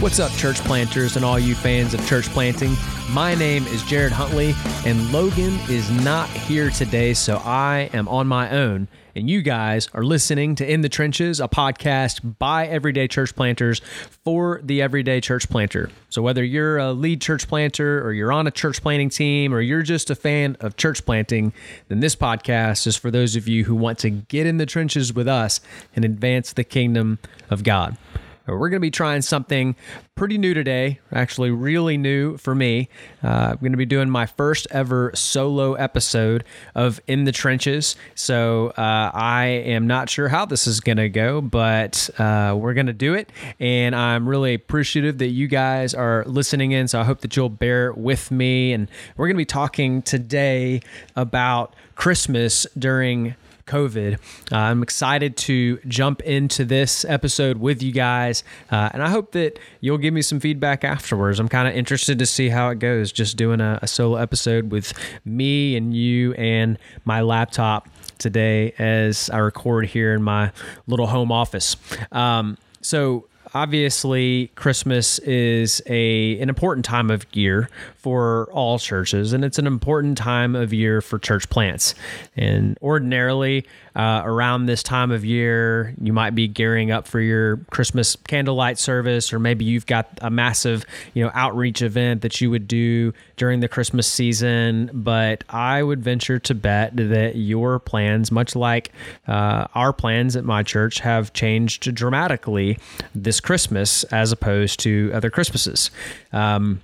What's up, church planters and all you fans of church planting? My name is Jared Huntley, and Logan is not here today, so I am on my own. And you guys are listening to In the Trenches, a podcast by everyday church planters for the everyday church planter. So, whether you're a lead church planter, or you're on a church planting team, or you're just a fan of church planting, then this podcast is for those of you who want to get in the trenches with us and advance the kingdom of God. We're going to be trying something pretty new today, actually, really new for me. Uh, I'm going to be doing my first ever solo episode of In the Trenches. So uh, I am not sure how this is going to go, but uh, we're going to do it. And I'm really appreciative that you guys are listening in. So I hope that you'll bear with me. And we're going to be talking today about Christmas during COVID. Uh, I'm excited to jump into this episode with you guys, uh, and I hope that you'll give me some feedback afterwards. I'm kind of interested to see how it goes, just doing a, a solo episode with me and you and my laptop today as I record here in my little home office. Um, so obviously Christmas is a an important time of year for all churches, and it's an important time of year for church plants. And ordinarily, uh, around this time of year, you might be gearing up for your Christmas candlelight service, or maybe you've got a massive, you know, outreach event that you would do during the Christmas season. But I would venture to bet that your plans, much like uh, our plans at my church, have changed dramatically this Christmas as opposed to other Christmases. Um,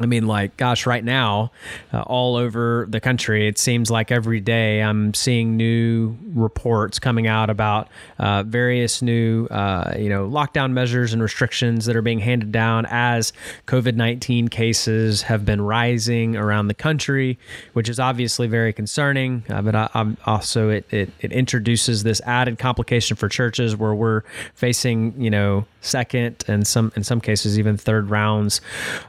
I mean, like, gosh, right now, uh, all over the country, it seems like every day I'm seeing new reports coming out about uh, various new, uh, you know, lockdown measures and restrictions that are being handed down as COVID 19 cases have been rising around the country, which is obviously very concerning. Uh, but I, I'm also, it, it, it introduces this added complication for churches where we're facing, you know, second and some, in some cases, even third rounds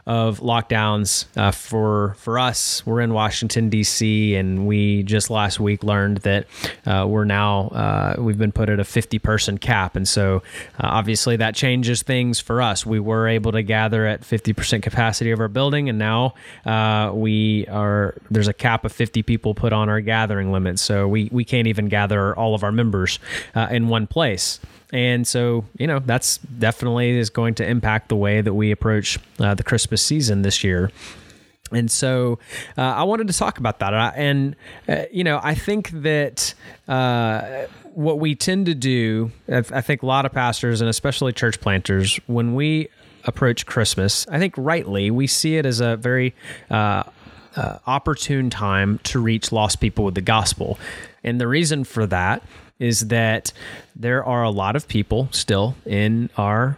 of lockdowns uh, for for us. We're in Washington D.C. and we just last week learned that uh, we're now uh, we've been put at a 50 person cap, and so uh, obviously that changes things for us. We were able to gather at 50 percent capacity of our building, and now uh, we are there's a cap of 50 people put on our gathering limit, so we we can't even gather all of our members in one place. And so, you know, that's definitely is going to impact the way that we approach uh, the Christmas season this year. And so uh, I wanted to talk about that. And, uh, you know, I think that uh, what we tend to do, I think a lot of pastors and especially church planters, when we approach Christmas, I think rightly, we see it as a very uh, uh, opportune time to reach lost people with the gospel. And the reason for that is that there are a lot of people still in our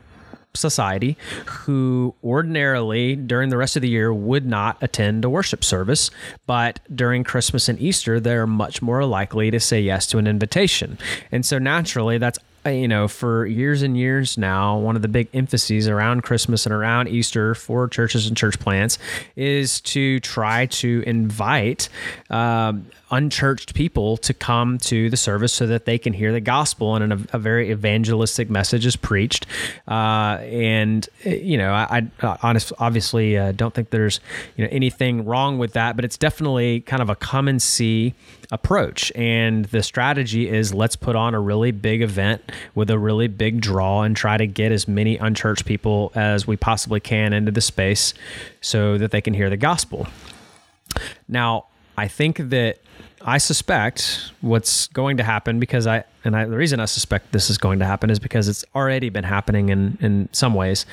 society who ordinarily during the rest of the year would not attend a worship service, but during Christmas and Easter, they're much more likely to say yes to an invitation. And so naturally, that's uh, you know, for years and years now, one of the big emphases around Christmas and around Easter for churches and church plants is to try to invite um, unchurched people to come to the service so that they can hear the gospel and a, a very evangelistic message is preached. Uh, and uh, you know, I, I honest, obviously uh, don't think there's you know anything wrong with that, but it's definitely kind of a come and see approach. And the strategy is let's put on a really big event with a really big draw and try to get as many unchurched people as we possibly can into the space so that they can hear the gospel. Now, I think that I suspect what's going to happen because I and I, the reason I suspect this is going to happen is because it's already been happening in in some ways,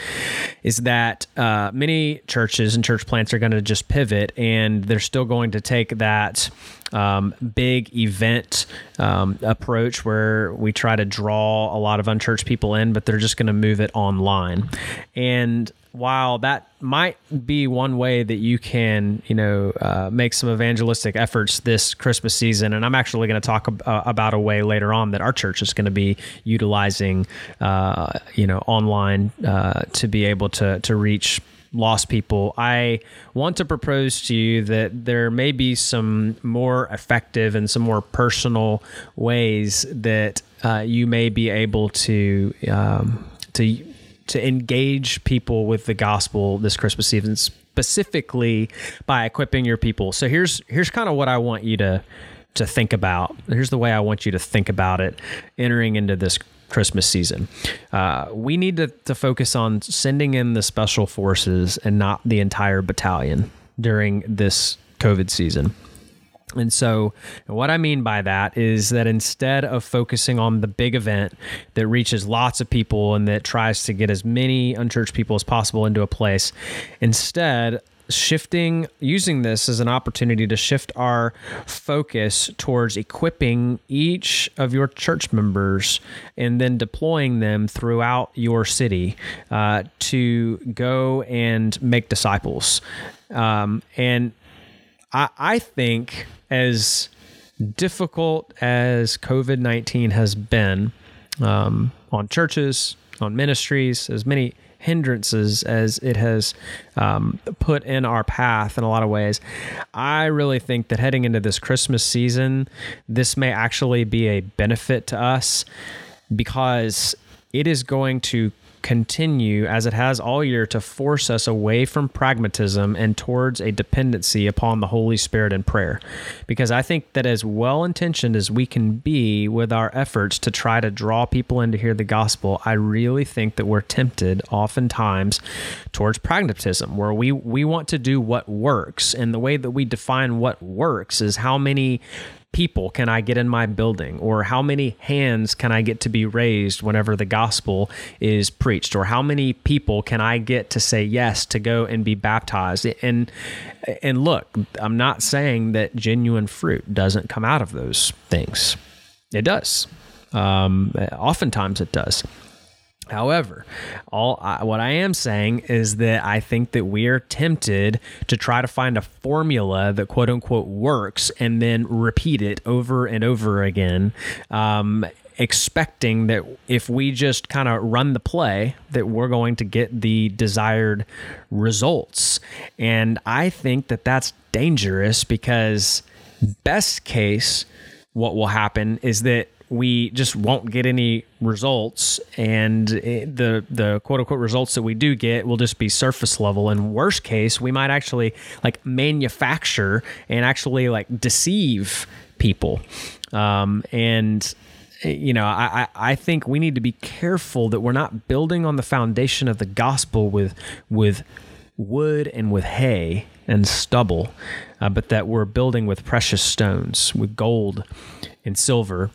is that uh, many churches and church plants are going to just pivot and they're still going to take that um, big event um, approach where we try to draw a lot of unchurched people in, but they're just going to move it online. And while that might be one way that you can, you know, uh, make some evangelistic efforts this Christmas season, and I'm actually going to talk ab- uh, about a way later on that our church is going to be utilizing, uh, you know, online uh, to be able to to reach lost people, I want to propose to you that there may be some more effective and some more personal ways that uh, you may be able to um, to to engage people with the gospel this Christmas season, specifically by equipping your people. So here's here's kind of what I want you to to think about. Here's the way I want you to think about it entering into this Christmas season. Uh, we need to, to focus on sending in the special forces and not the entire battalion during this COVID season. And so, what I mean by that is that instead of focusing on the big event that reaches lots of people and that tries to get as many unchurched people as possible into a place, instead, shifting using this as an opportunity to shift our focus towards equipping each of your church members and then deploying them throughout your city uh, to go and make disciples. Um, and I, I think as difficult as COVID 19 has been um, on churches, on ministries, as many hindrances as it has um, put in our path in a lot of ways. I really think that heading into this Christmas season, this may actually be a benefit to us because it is going to continue, as it has all year, to force us away from pragmatism and towards a dependency upon the Holy Spirit and prayer. Because I think that as well intentioned as we can be with our efforts to try to draw people in to hear the gospel, I really think that we're tempted oftentimes towards pragmatism, where we, we want to do what works. And the way that we define what works is how many people can I get in my building? Or how many hands can I get to be raised whenever the gospel is preached? Or how many people can I get to say yes to go and be baptized? And and look, I'm not saying that genuine fruit doesn't come out of those things. It does. Um, oftentimes it does. However, all I, what I am saying is that I think that we are tempted to try to find a formula that quote unquote works and then repeat it over and over again. Um, expecting that if we just kind of run the play that we're going to get the desired results and i think that that's dangerous because best case what will happen is that we just won't get any results. And the the quote unquote results that we do get will just be surface level. And worst case we might actually like manufacture and actually like deceive people. Um, and you know I, I think we need to be careful that we're not building on the foundation of the gospel with with wood and with hay and stubble uh, but that we're building with precious stones with gold and silver.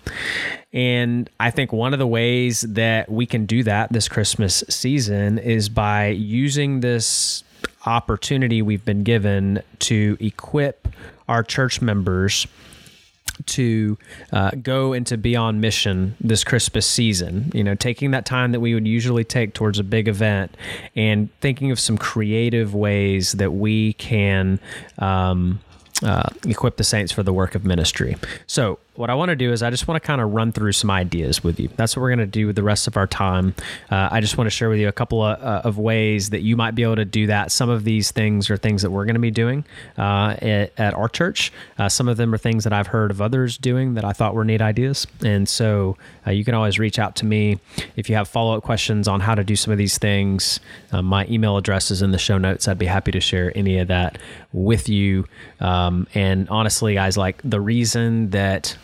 And I think one of the ways that we can do that this Christmas season is by using this opportunity we've been given to equip our church members to uh, go and to be on mission this Christmas season. You know, taking that time that we would usually take towards a big event and thinking of some creative ways that we can um, uh, equip the saints for the work of ministry. So, what I want to do is I just want to kind of run through some ideas with you. That's what we're going to do with the rest of our time. Uh, I just want to share with you a couple of, uh, of, ways that you might be able to do that. Some of these things are things that we're going to be doing uh, at, at, our church. Uh, some of them are things that I've heard of others doing that I thought were neat ideas. And so uh, you can always reach out to me if you have follow up questions on how to do some of these things. Uh, my email address is in the show notes. I'd be happy to share any of that with you. Um, and honestly, guys, like the reason that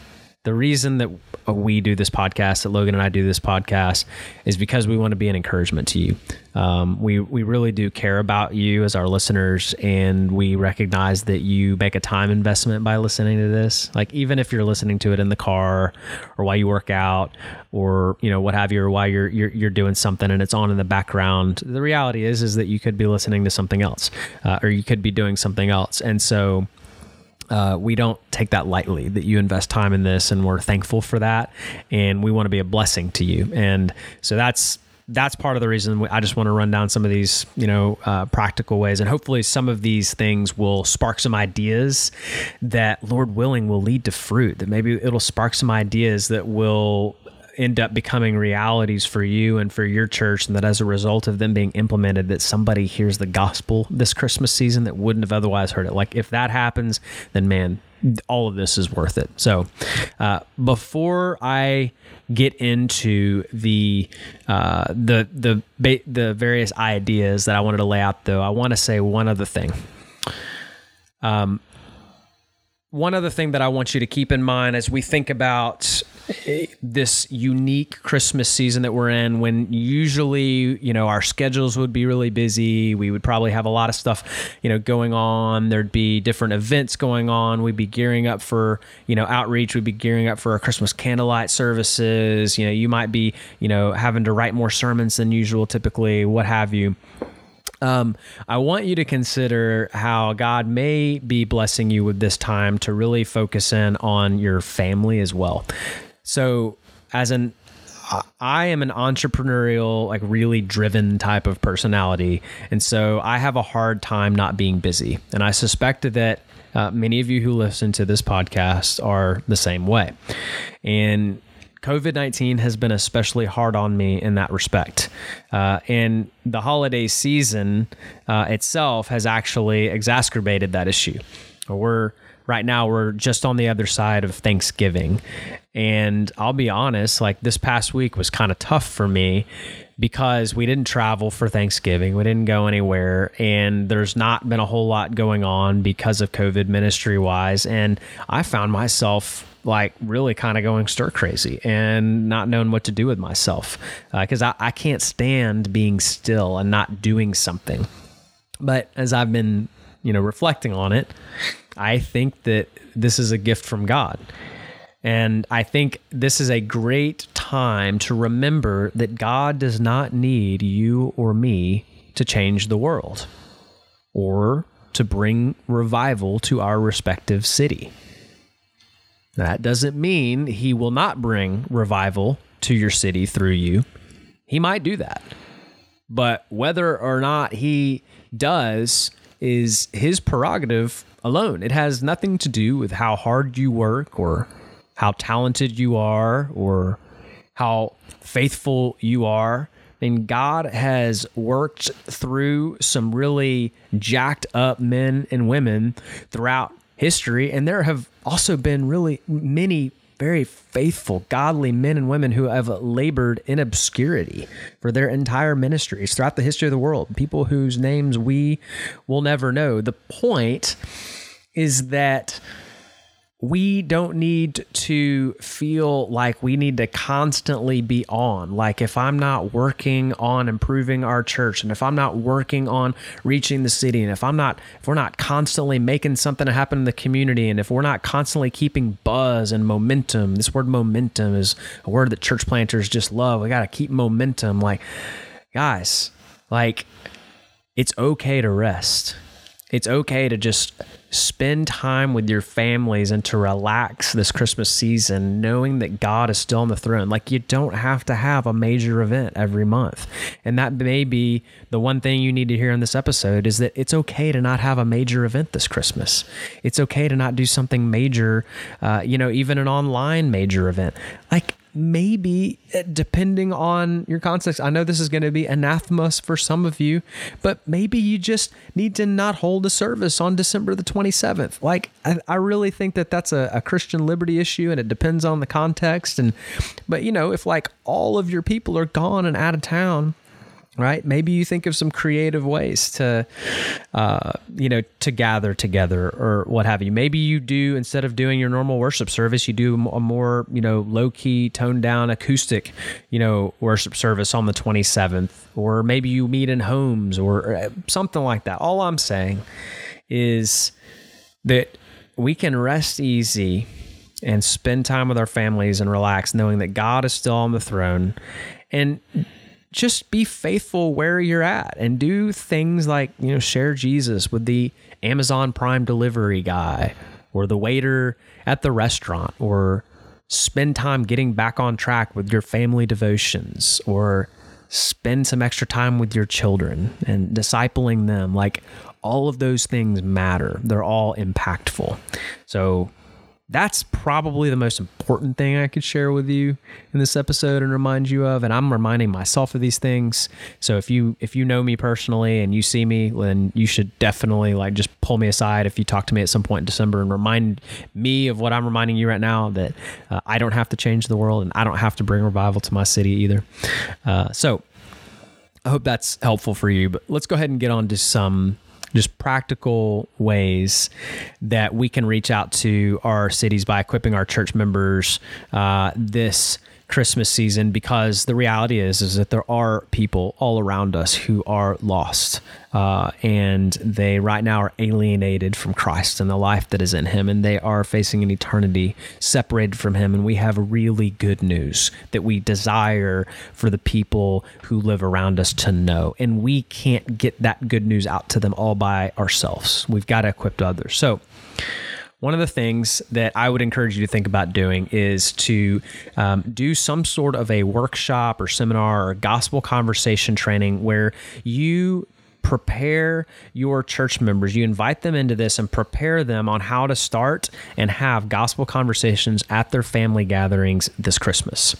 the reason that we do this podcast, that Logan and I do this podcast, is because we want to be an encouragement to you. Um, we we really do care about you as our listeners, and we recognize that you make a time investment by listening to this. Like even if you're listening to it in the car, or while you work out, or you know what have you, or while you're you're, you're doing something and it's on in the background. The reality is is that you could be listening to something else, uh, or you could be doing something else, and so uh, we don't take that lightly that you invest time in this and we're thankful for that and we want to be a blessing to you and so that's that's part of the reason I just want to run down some of these, you know, uh, practical ways, and hopefully some of these things will spark some ideas that, Lord willing, will lead to fruit. That maybe it'll spark some ideas that will end up becoming realities for you and for your church and that as a result of them being implemented that somebody hears the gospel this christmas season that wouldn't have otherwise heard it like if that happens then man all of this is worth it. So, uh, before I get into the uh, the the the various ideas that I wanted to lay out, though, I want to say one other thing. Um, one other thing that I want you to keep in mind as we think about this unique Christmas season that we're in, when usually, you know, our schedules would be really busy. We would probably have a lot of stuff, you know, going on. There'd be different events going on. We'd be gearing up for, you know, outreach. We'd be gearing up for our Christmas candlelight services. You know, you might be, you know, having to write more sermons than usual, typically, what have you. Um, I want you to consider how God may be blessing you with this time to really focus in on your family as well. So, as an I am an entrepreneurial, like really driven type of personality. And so I have a hard time not being busy. And I suspect that uh, many of you who listen to this podcast are the same way. And COVID 19 has been especially hard on me in that respect. Uh, and the holiday season uh, itself has actually exacerbated that issue. We're right now, we're just on the other side of Thanksgiving. And I'll be honest, like this past week was kind of tough for me because we didn't travel for Thanksgiving. We didn't go anywhere. And there's not been a whole lot going on because of COVID ministry wise. And I found myself like really kind of going stir crazy and not knowing what to do with myself because uh, I, I can't stand being still and not doing something. But as I've been, you know, reflecting on it, I think that this is a gift from God. And I think this is a great time to remember that God does not need you or me to change the world or to bring revival to our respective city. That doesn't mean he will not bring revival to your city through you. He might do that. But whether or not he does is his prerogative alone. It has nothing to do with how hard you work or how talented you are or how faithful you are. And God has worked through some really jacked up men and women throughout history. And there have also been really many very faithful, godly men and women who have labored in obscurity for their entire ministries throughout the history of the world, people whose names we will never know. The point is that we don't need to feel like we need to constantly be on. Like, if I'm not working on improving our church, and if I'm not working on reaching the city, and if I'm not, if we're not constantly making something happen in the community, and if we're not constantly keeping buzz and momentum, this word momentum is a word that church planters just love. We got to keep momentum. Like, guys, like, it's okay to rest. It's okay to just spend time with your families and to relax this Christmas season, knowing that God is still on the throne. Like you don't have to have a major event every month. And that may be the one thing you need to hear in this episode is that it's okay to not have a major event this Christmas. It's okay to not do something major, uh, you know, even an online major event. Like maybe eh, depending on your context i know this is going to be anathema for some of you but maybe you just need to not hold a service on december the 27th like i, I really think that that's a, a christian liberty issue and it depends on the context and but you know if like all of your people are gone and out of town right? Maybe you think of some creative ways to uh, you know to gather together or what have you. Maybe you do instead of doing your normal worship service you do a more you know low key toned down acoustic you know worship service on the 27th or maybe you meet in homes or uh, something like that. All i'm saying is that we can rest easy and spend time with our families and relax knowing that god is still on the throne. And just be faithful where you're at and do things like, you know, share Jesus with the Amazon Prime delivery guy or the waiter at the restaurant or spend time getting back on track with your family devotions or spend some extra time with your children and discipling them. Like all of those things matter. They're all impactful. So that's probably the most important thing I could share with you in this episode and remind you of. And I'm reminding myself of these things. So if you if you know me personally and you see me, then you should definitely like just pull me aside if you talk to me at some point in December and remind me of what I'm reminding you right now that uh, I don't have to change the world and I don't have to bring revival to my city either. Uh, so I hope that's helpful for you. But let's go ahead and get on to some just practical ways that we can reach out to our cities by equipping our church members uh, this Christmas season because the reality is is that there are people all around us who are lost uh, and they right now are alienated from Christ and the life that is in Him and they are facing an eternity separated from Him. And we have really good news that we desire for the people who live around us to know. And we can't get that good news out to them all by ourselves. We've got to equip others. So one of the things that I would encourage you to think about doing is to um, do some sort of a workshop or seminar or gospel conversation training where you prepare your church members. You invite them into this and prepare them on how to start and have gospel conversations at their family gatherings this Christmas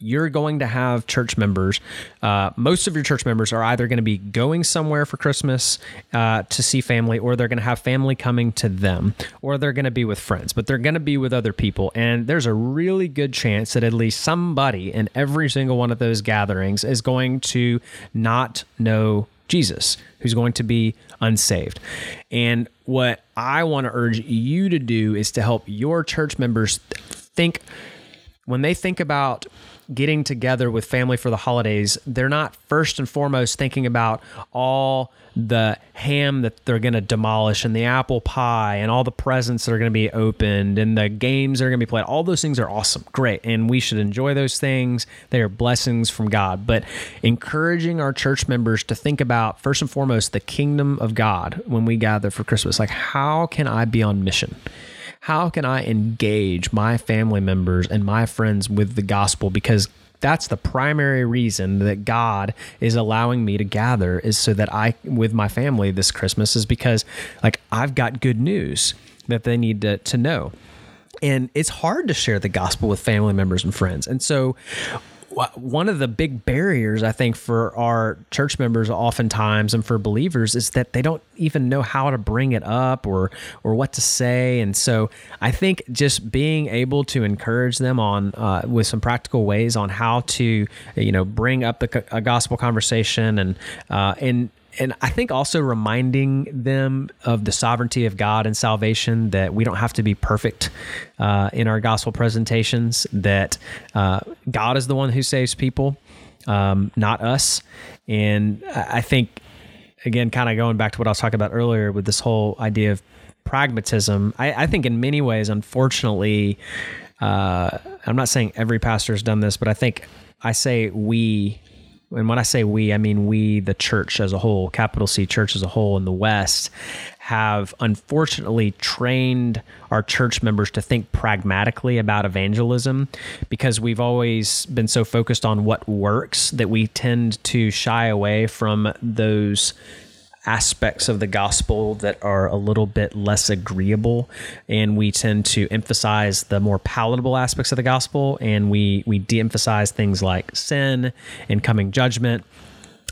you're going to have church members. Uh, most of your church members are either going to be going somewhere for Christmas uh, to see family, or they're going to have family coming to them, or they're going to be with friends, but they're going to be with other people. And there's a really good chance that at least somebody in every single one of those gatherings is going to not know Jesus, who's going to be unsaved. And what I want to urge you to do is to help your church members think when they think about getting together with family for the holidays, they're not first and foremost thinking about all the ham that they're going to demolish and the apple pie and all the presents that are going to be opened and the games that are going to be played. All those things are awesome, great, and we should enjoy those things. They are blessings from God. But encouraging our church members to think about first and foremost the kingdom of God when we gather for Christmas. Like, how can I be on mission? How can I engage my family members and my friends with the gospel? Because that's the primary reason that God is allowing me to gather is so that I with my family this Christmas is because like I've got good news that they need to, to know. And it's hard to share the gospel with family members and friends. And so one of the big barriers I think for our church members oftentimes and for believers is that they don't even know how to bring it up or or what to say. And so I think just being able to encourage them on uh, with some practical ways on how to you know bring up the a gospel conversation and uh, and and I think also reminding them of the sovereignty of God and salvation that we don't have to be perfect uh, in our gospel presentations, that uh, God is the one who saves people, um, not us. And I think, again, kind of going back to what I was talking about earlier with this whole idea of pragmatism, I, I think in many ways, unfortunately, uh, I'm not saying every pastor has done this, but I think I say we and when I say we, I mean we, the church as a whole, capital C church as a whole in the West, have unfortunately trained our church members to think pragmatically about evangelism because we've always been so focused on what works that we tend to shy away from those aspects of the gospel that are a little bit less agreeable and we tend to emphasize the more palatable aspects of the gospel and we we de-emphasize things like sin and coming judgment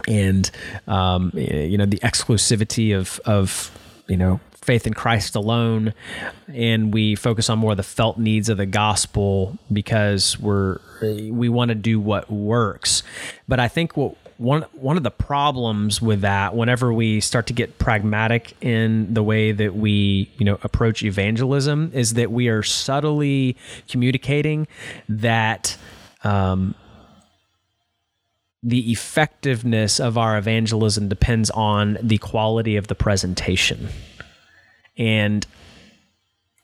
and um, you know the exclusivity of of you know faith in Christ alone, and we focus on more the felt needs of the gospel because we're we want to do what works. But I think what one one of the problems with that whenever we start to get pragmatic in the way that we you know approach evangelism is that we are subtly communicating that um, the effectiveness of our evangelism depends on the quality of the presentation. And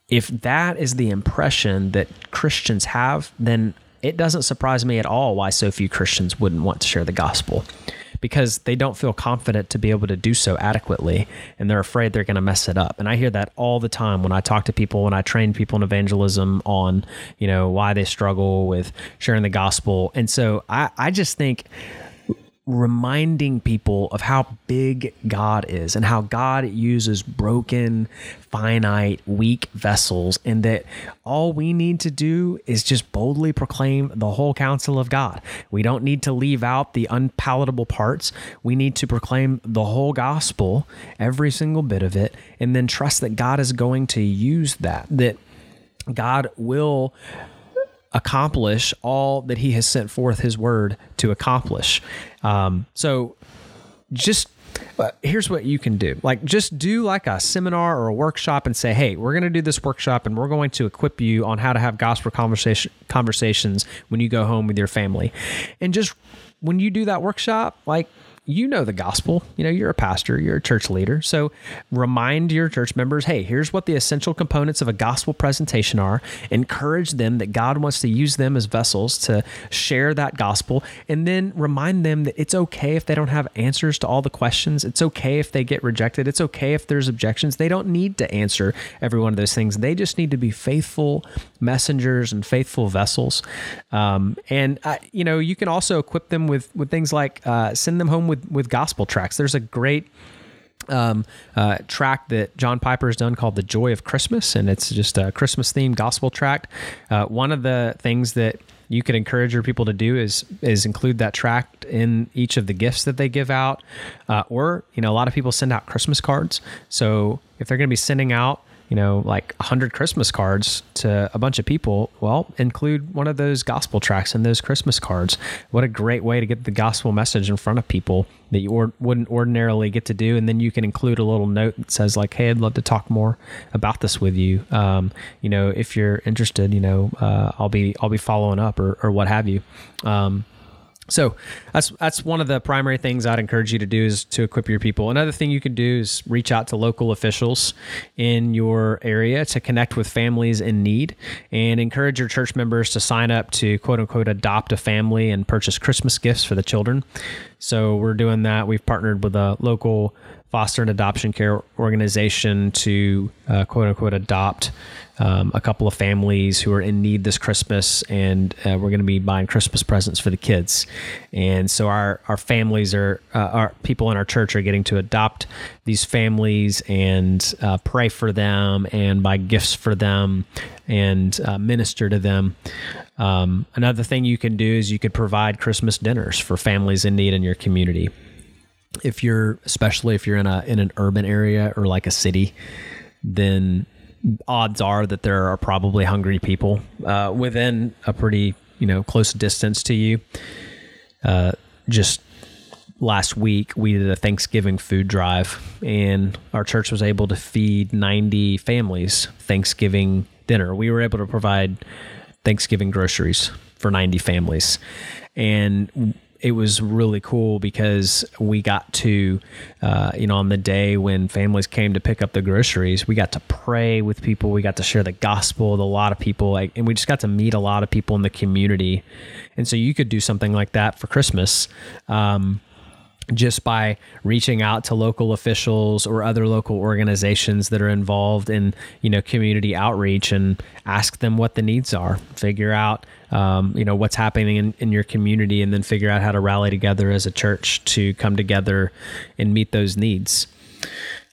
if that is the impression that Christians have, then it doesn't surprise me at all why so few Christians wouldn't want to share the gospel because they don't feel confident to be able to do so adequately and they're afraid they're going to mess it up. And I hear that all the time when I talk to people, when I train people in evangelism on, you know, why they struggle with sharing the gospel. And so I, I just think reminding people of how big God is and how God uses broken, finite, weak vessels, and that all we need to do is just boldly proclaim the whole counsel of God. We don't need to leave out the unpalatable parts. We need to proclaim the whole gospel, every single bit of it, and then trust that God is going to use that, that God will accomplish all that he has sent forth his word to accomplish. Um, so just uh, here's what you can do like just do like a seminar or a workshop and say hey we're going to do this workshop and we're going to equip you on how to have gospel conversation conversations when you go home with your family and just when you do that workshop like you know the gospel. You know, you're a pastor, you're a church leader. So remind your church members hey, here's what the essential components of a gospel presentation are. Encourage them that God wants to use them as vessels to share that gospel. And then remind them that it's okay if they don't have answers to all the questions. It's okay if they get rejected. It's okay if there's objections. They don't need to answer every one of those things. They just need to be faithful messengers and faithful vessels. Um, and, uh, you know, you can also equip them with, with things like uh, send them home with with with gospel tracts. There's a great um, uh, tract that John Piper has done called "The Joy of Christmas," and it's just a Christmas themed gospel tract. Uh, one of the things that you could encourage your people to do is is include that tract in each of the gifts that they give out, uh, or you know a lot of people send out Christmas cards. So if they're going to be sending out you know, like 100 Christmas cards to a bunch of people, well, include one of those gospel tracts in those Christmas cards. What a great way to get the gospel message in front of people that you or, wouldn't ordinarily get to do. And then you can include a little note that says, like, hey, I'd love to talk more about this with you. Um, you know, if you're interested, you know, uh, I'll be I'll be following up or, or what have you. Um, so that's that's one of the primary things I'd encourage you to do is to equip your people. Another thing you can do is reach out to local officials in your area to connect with families in need and encourage your church members to sign up to quote unquote adopt a family and purchase Christmas gifts for the children. So we're doing that. We've partnered with a local foster and adoption care organization to uh, quote unquote adopt um, a couple of families who are in need this Christmas, and uh, we're going to be buying Christmas presents for the kids. And so our our families are uh, our people in our church are getting to adopt these families and uh, pray for them and buy gifts for them and uh, minister to them. Um, another thing you can do is you could provide Christmas dinners for families in need in your community. If you're, especially if you're in a in an urban area or like a city, then odds are that there are probably hungry people uh, within a pretty you know close distance to you. Uh, just last week we did a Thanksgiving food drive, and our church was able to feed 90 families Thanksgiving dinner. We were able to provide Thanksgiving groceries for 90 families, and it was really cool because we got to, uh, you know, on the day when families came to pick up the groceries, we got to pray with people. We got to share the gospel with a lot of people, like, and we just got to meet a lot of people in the community. And so you could do something like that for Christmas. Um, just by reaching out to local officials or other local organizations that are involved in you know community outreach and ask them what the needs are figure out um, you know what's happening in, in your community and then figure out how to rally together as a church to come together and meet those needs.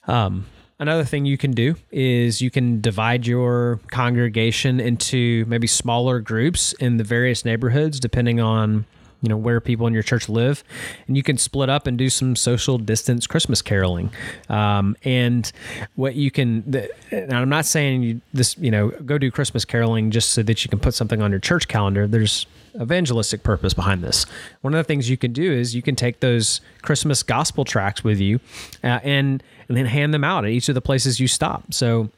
Um, Another thing you can do is you can divide your congregation into maybe smaller groups in the various neighborhoods, depending on you know where people in your church live, and you can split up and do some social distance Christmas caroling. Um, and what you can, the, and I'm not saying you this, you know, go do Christmas caroling just so that you can put something on your church calendar. There's evangelistic purpose behind this. One of the things you can do is you can take those Christmas gospel tracts with you, uh, and and then hand them out at each of the places you stop. So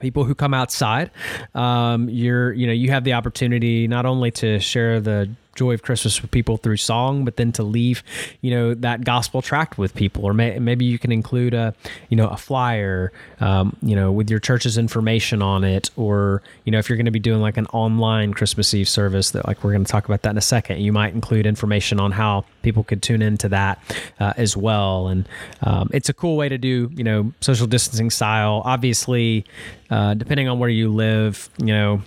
people who come outside um, you're you know you have the opportunity not only to share the joy of Christmas with people through song, but then to leave, you know, that gospel tract with people, or may, maybe you can include a, you know, a flyer, um, you know, with your church's information on it, or you know, if you're going to be doing like an online Christmas Eve service, that like we're going to talk about that in a second, you might include information on how people could tune into that uh, as well, and um, it's a cool way to do, you know, social distancing style. Obviously, uh, depending on where you live, you know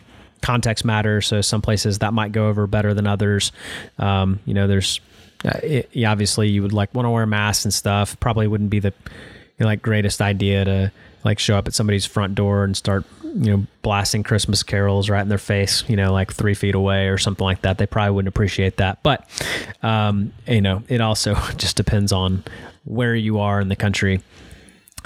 context matters. So some places that might go over better than others. Um, you know, there's uh, it, obviously you would like want to wear masks and stuff. Probably wouldn't be the you know, like greatest idea to like show up at somebody's front door and start you know blasting Christmas carols right in their face, you know, like three feet away or something like that. They probably wouldn't appreciate that. But um, you know, it also just depends on where you are in the country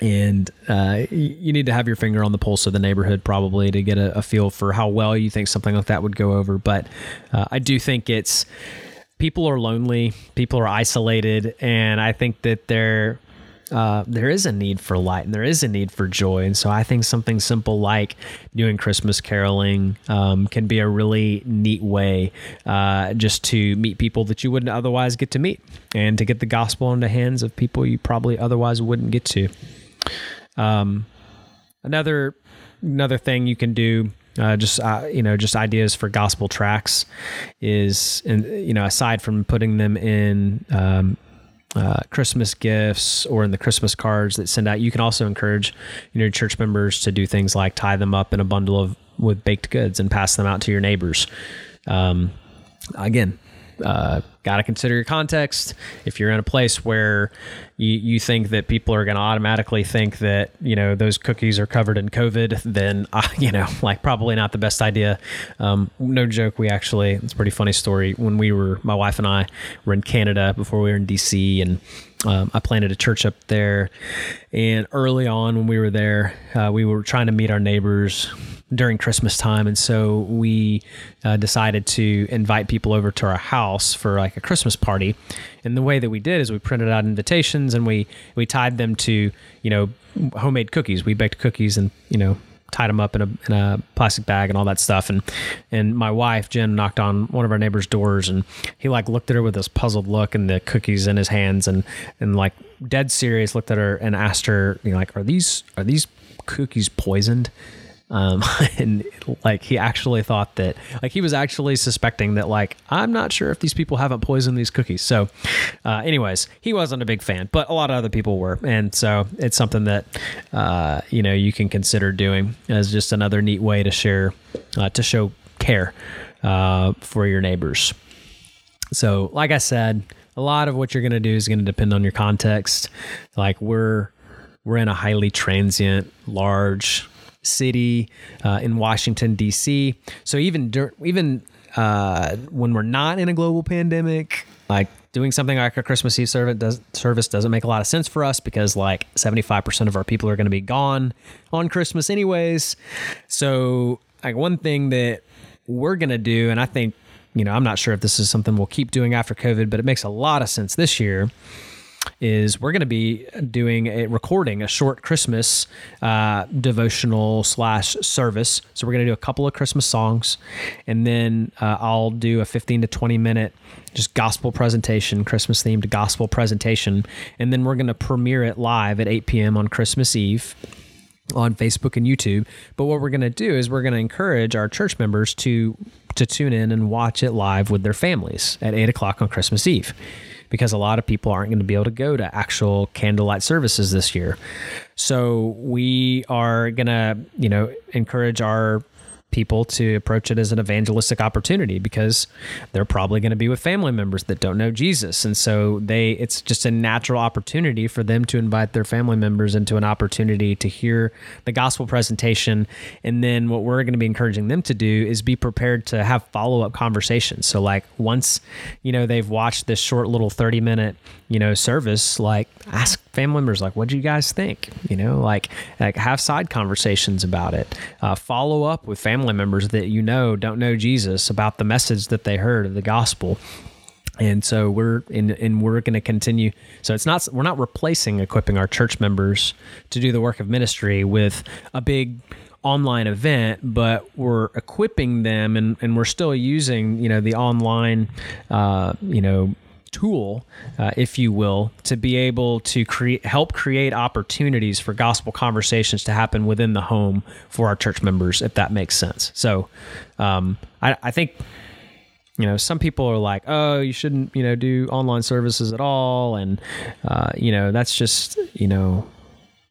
and uh, you need to have your finger on the pulse of the neighborhood probably to get a, a feel for how well you think something like that would go over. But uh, I do think it's people are lonely, people are isolated, and I think that there uh, there is a need for light and there is a need for joy. And so I think something simple like doing Christmas caroling um, can be a really neat way uh, just to meet people that you wouldn't otherwise get to meet and to get the gospel into the hands of people you probably otherwise wouldn't get to. Um, another another thing you can do uh, just uh, you know just ideas for gospel tracts is and you know aside from putting them in um, uh, Christmas gifts or in the Christmas cards that send out you can also encourage you know church members to do things like tie them up in a bundle of with baked goods and pass them out to your neighbors. Um, again uh, got to consider your context. If you're in a place where you, you think that people are going to automatically think that, you know, those cookies are covered in COVID, then, uh, you know, like probably not the best idea. Um, no joke. We actually, it's a pretty funny story. When we were, my wife and I were in Canada before we were in DC and um, I planted a church up there. And early on, when we were there, uh, we were trying to meet our neighbors during Christmas time, and so we uh, decided to invite people over to our house for like a Christmas party. And the way that we did is we printed out invitations and we we tied them to you know homemade cookies. We baked cookies and you know tied them up in a, in a plastic bag and all that stuff. And and my wife Jen knocked on one of our neighbor's doors and he like looked at her with this puzzled look and the cookies in his hands and and like dead serious looked at her and asked her you know like are these are these cookies poisoned? Um, and like he actually thought that like he was actually suspecting that like I'm not sure if these people haven't poisoned these cookies. So, uh, anyways, he wasn't a big fan, but a lot of other people were, and so it's something that uh, you know you can consider doing as just another neat way to share uh, to show care uh, for your neighbors. So, like I said, a lot of what you're going to do is going to depend on your context. Like we're we're in a highly transient, large city uh, in Washington D.C. So even dur- even uh, when we're not in a global pandemic, like doing something like a Christmas Eve service, does, service doesn't make a lot of sense for us because like 75% of our people are going to be gone on Christmas anyways. So like one thing that we're going to do, and I think, you know, I'm not sure if this is something we'll keep doing after COVID, but it makes a lot of sense this year is we're going to be doing a recording a short Christmas uh, devotional slash service. So we're going to do a couple of Christmas songs, and then uh, I'll do a 15 to 20 minute just gospel presentation, Christmas themed gospel presentation, and then we're going to premiere it live at 8 p.m. on Christmas Eve on Facebook and YouTube. But what we're going to do is we're going to encourage our church members to to tune in and watch it live with their families at eight o'clock on Christmas Eve because a lot of people aren't going to be able to go to actual candlelight services this year. So we are going to, you know, encourage our people to approach it as an evangelistic opportunity because they're probably going to be with family members that don't know Jesus. And so they it's just a natural opportunity for them to invite their family members into an opportunity to hear the gospel presentation. And then what we're going to be encouraging them to do is be prepared to have follow-up conversations. So like once you know they've watched this short little 30 minute you know service like ask family members like what do you guys think? You know like like have side conversations about it. Uh, follow up with family members that you know don't know jesus about the message that they heard of the gospel. And so we're in and we're going to continue. So it's not we're not replacing equipping our church members to do the work of ministry with a big online event but we're equipping them and, and we're still using you know the online uh, you know tool, uh, if you will, to be able to create help create opportunities for gospel conversations to happen within the home for our church members, if that makes sense. So, um, I, I think you know some people are like oh you shouldn't you know do online services at all and uh, you know that's just you know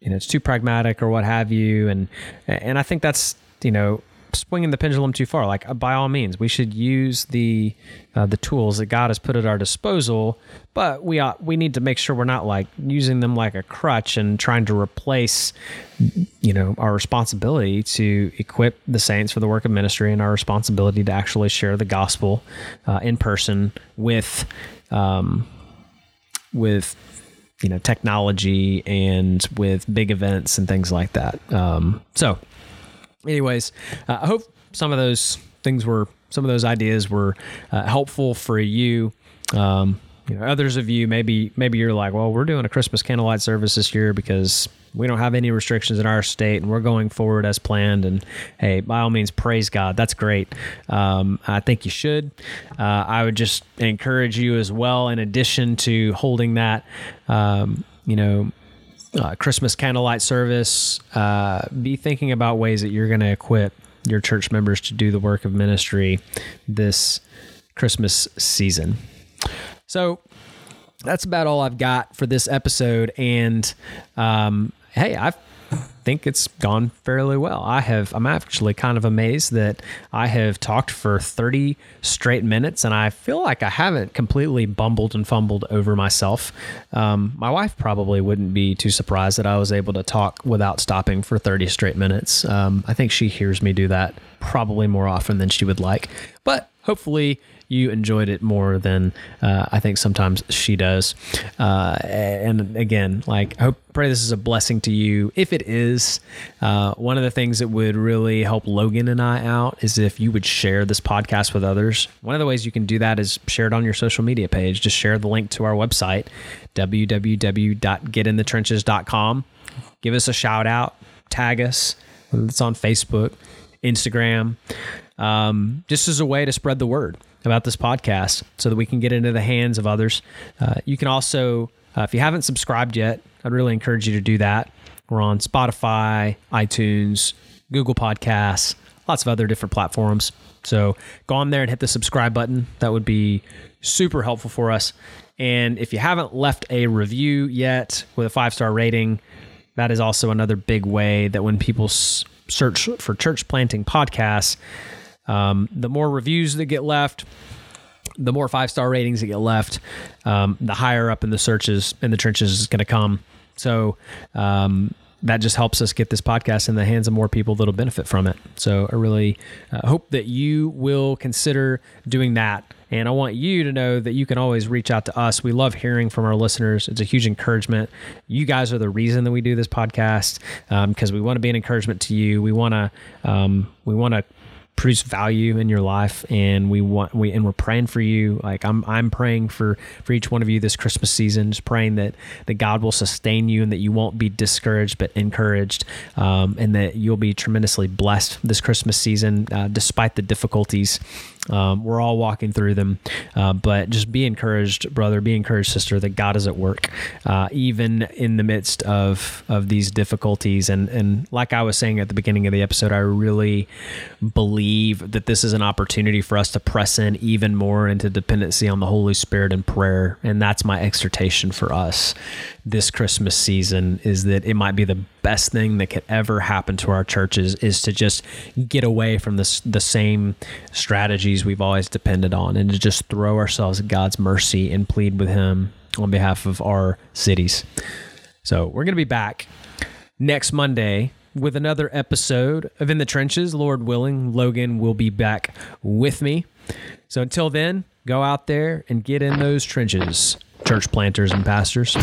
you know it's too pragmatic or what have you and and i think that's you know swinging the pendulum too far. Like uh, by all means, we should use the uh, the tools that God has put at our disposal, but we ought, we need to make sure we're not like using them like a crutch and trying to replace, you know, our responsibility to equip the saints for the work of ministry and our responsibility to actually share the gospel uh, in person with. Um, with you know technology and with big events and things like that. Um, so, anyways, uh, I hope some of those things were some of those ideas were uh, helpful for you. Um, you know, others of you maybe maybe you're like, well, we're doing a Christmas candlelight service this year because we don't have any restrictions in our state and we're going forward as planned. And hey, by all means, praise God. That's great. Um, I think you should. Uh, I would just encourage you as well, in addition to holding that, um, you know, uh, Christmas candlelight service, uh, be thinking about ways that you're going to equip your church members to do the work of ministry this Christmas season. So that's about all I've got for this episode. And um, hey, I think it's gone fairly well. I have I'm actually kind of amazed that I have talked for 30 straight minutes and I feel like I haven't completely bumbled and fumbled over myself. Um, my wife probably wouldn't be too surprised that I was able to talk without stopping for 30 straight minutes. Um, I think she hears me do that probably more often than she would like. But hopefully you enjoyed it more than uh, I think sometimes she does. Uh, and again, like I hope pray this is a blessing to you. If it is, uh, one of the things that would really help Logan and I out is if you would share this podcast with others. One of the ways you can do that is share it on your social media page. Just share the link to our website, www.getinthetrenches.com. Give us a shout out, tag us. It's on Facebook, Instagram, um, just as a way to spread the word about this podcast so that we can get into the hands of others. Uh, you can also, uh, if you haven't subscribed yet, I'd really encourage you to do that. We're on Spotify, iTunes, Google Podcasts, lots of other different platforms. So go on there and hit the subscribe button. That would be super helpful for us. And if you haven't left a review yet with a five star rating, that is also another big way that when people search for church planting podcasts, um, the more reviews that get left, the more five star ratings that get left, um, the higher up in the searches in the trenches is going to come. So um, that just helps us get this podcast in the hands of more people that'll benefit from it. So I really uh, hope that you will consider doing that. And I want you to know that you can always reach out to us. We love hearing from our listeners. It's a huge encouragement. You guys are the reason that we do this podcast because um, we want to be an encouragement to you. We want to um, we want to produce value in your life and we want we and we're praying for you like i'm i'm praying for for each one of you this christmas season just praying that that god will sustain you and that you won't be discouraged but encouraged um, and that you'll be tremendously blessed this christmas season uh, despite the difficulties um, we're all walking through them, uh, but just be encouraged, brother. Be encouraged, sister, that God is at work, uh, even in the midst of of these difficulties. And and like I was saying at the beginning of the episode, I really believe that this is an opportunity for us to press in even more into dependency on the Holy Spirit and prayer. And that's my exhortation for us this Christmas season is that it might be the best thing that could ever happen to our churches is to just get away from this the same strategies we've always depended on and to just throw ourselves at God's mercy and plead with him on behalf of our cities. So, we're going to be back next Monday with another episode of In the Trenches. Lord willing, Logan will be back with me. So until then, go out there and get in those trenches, church planters and pastors.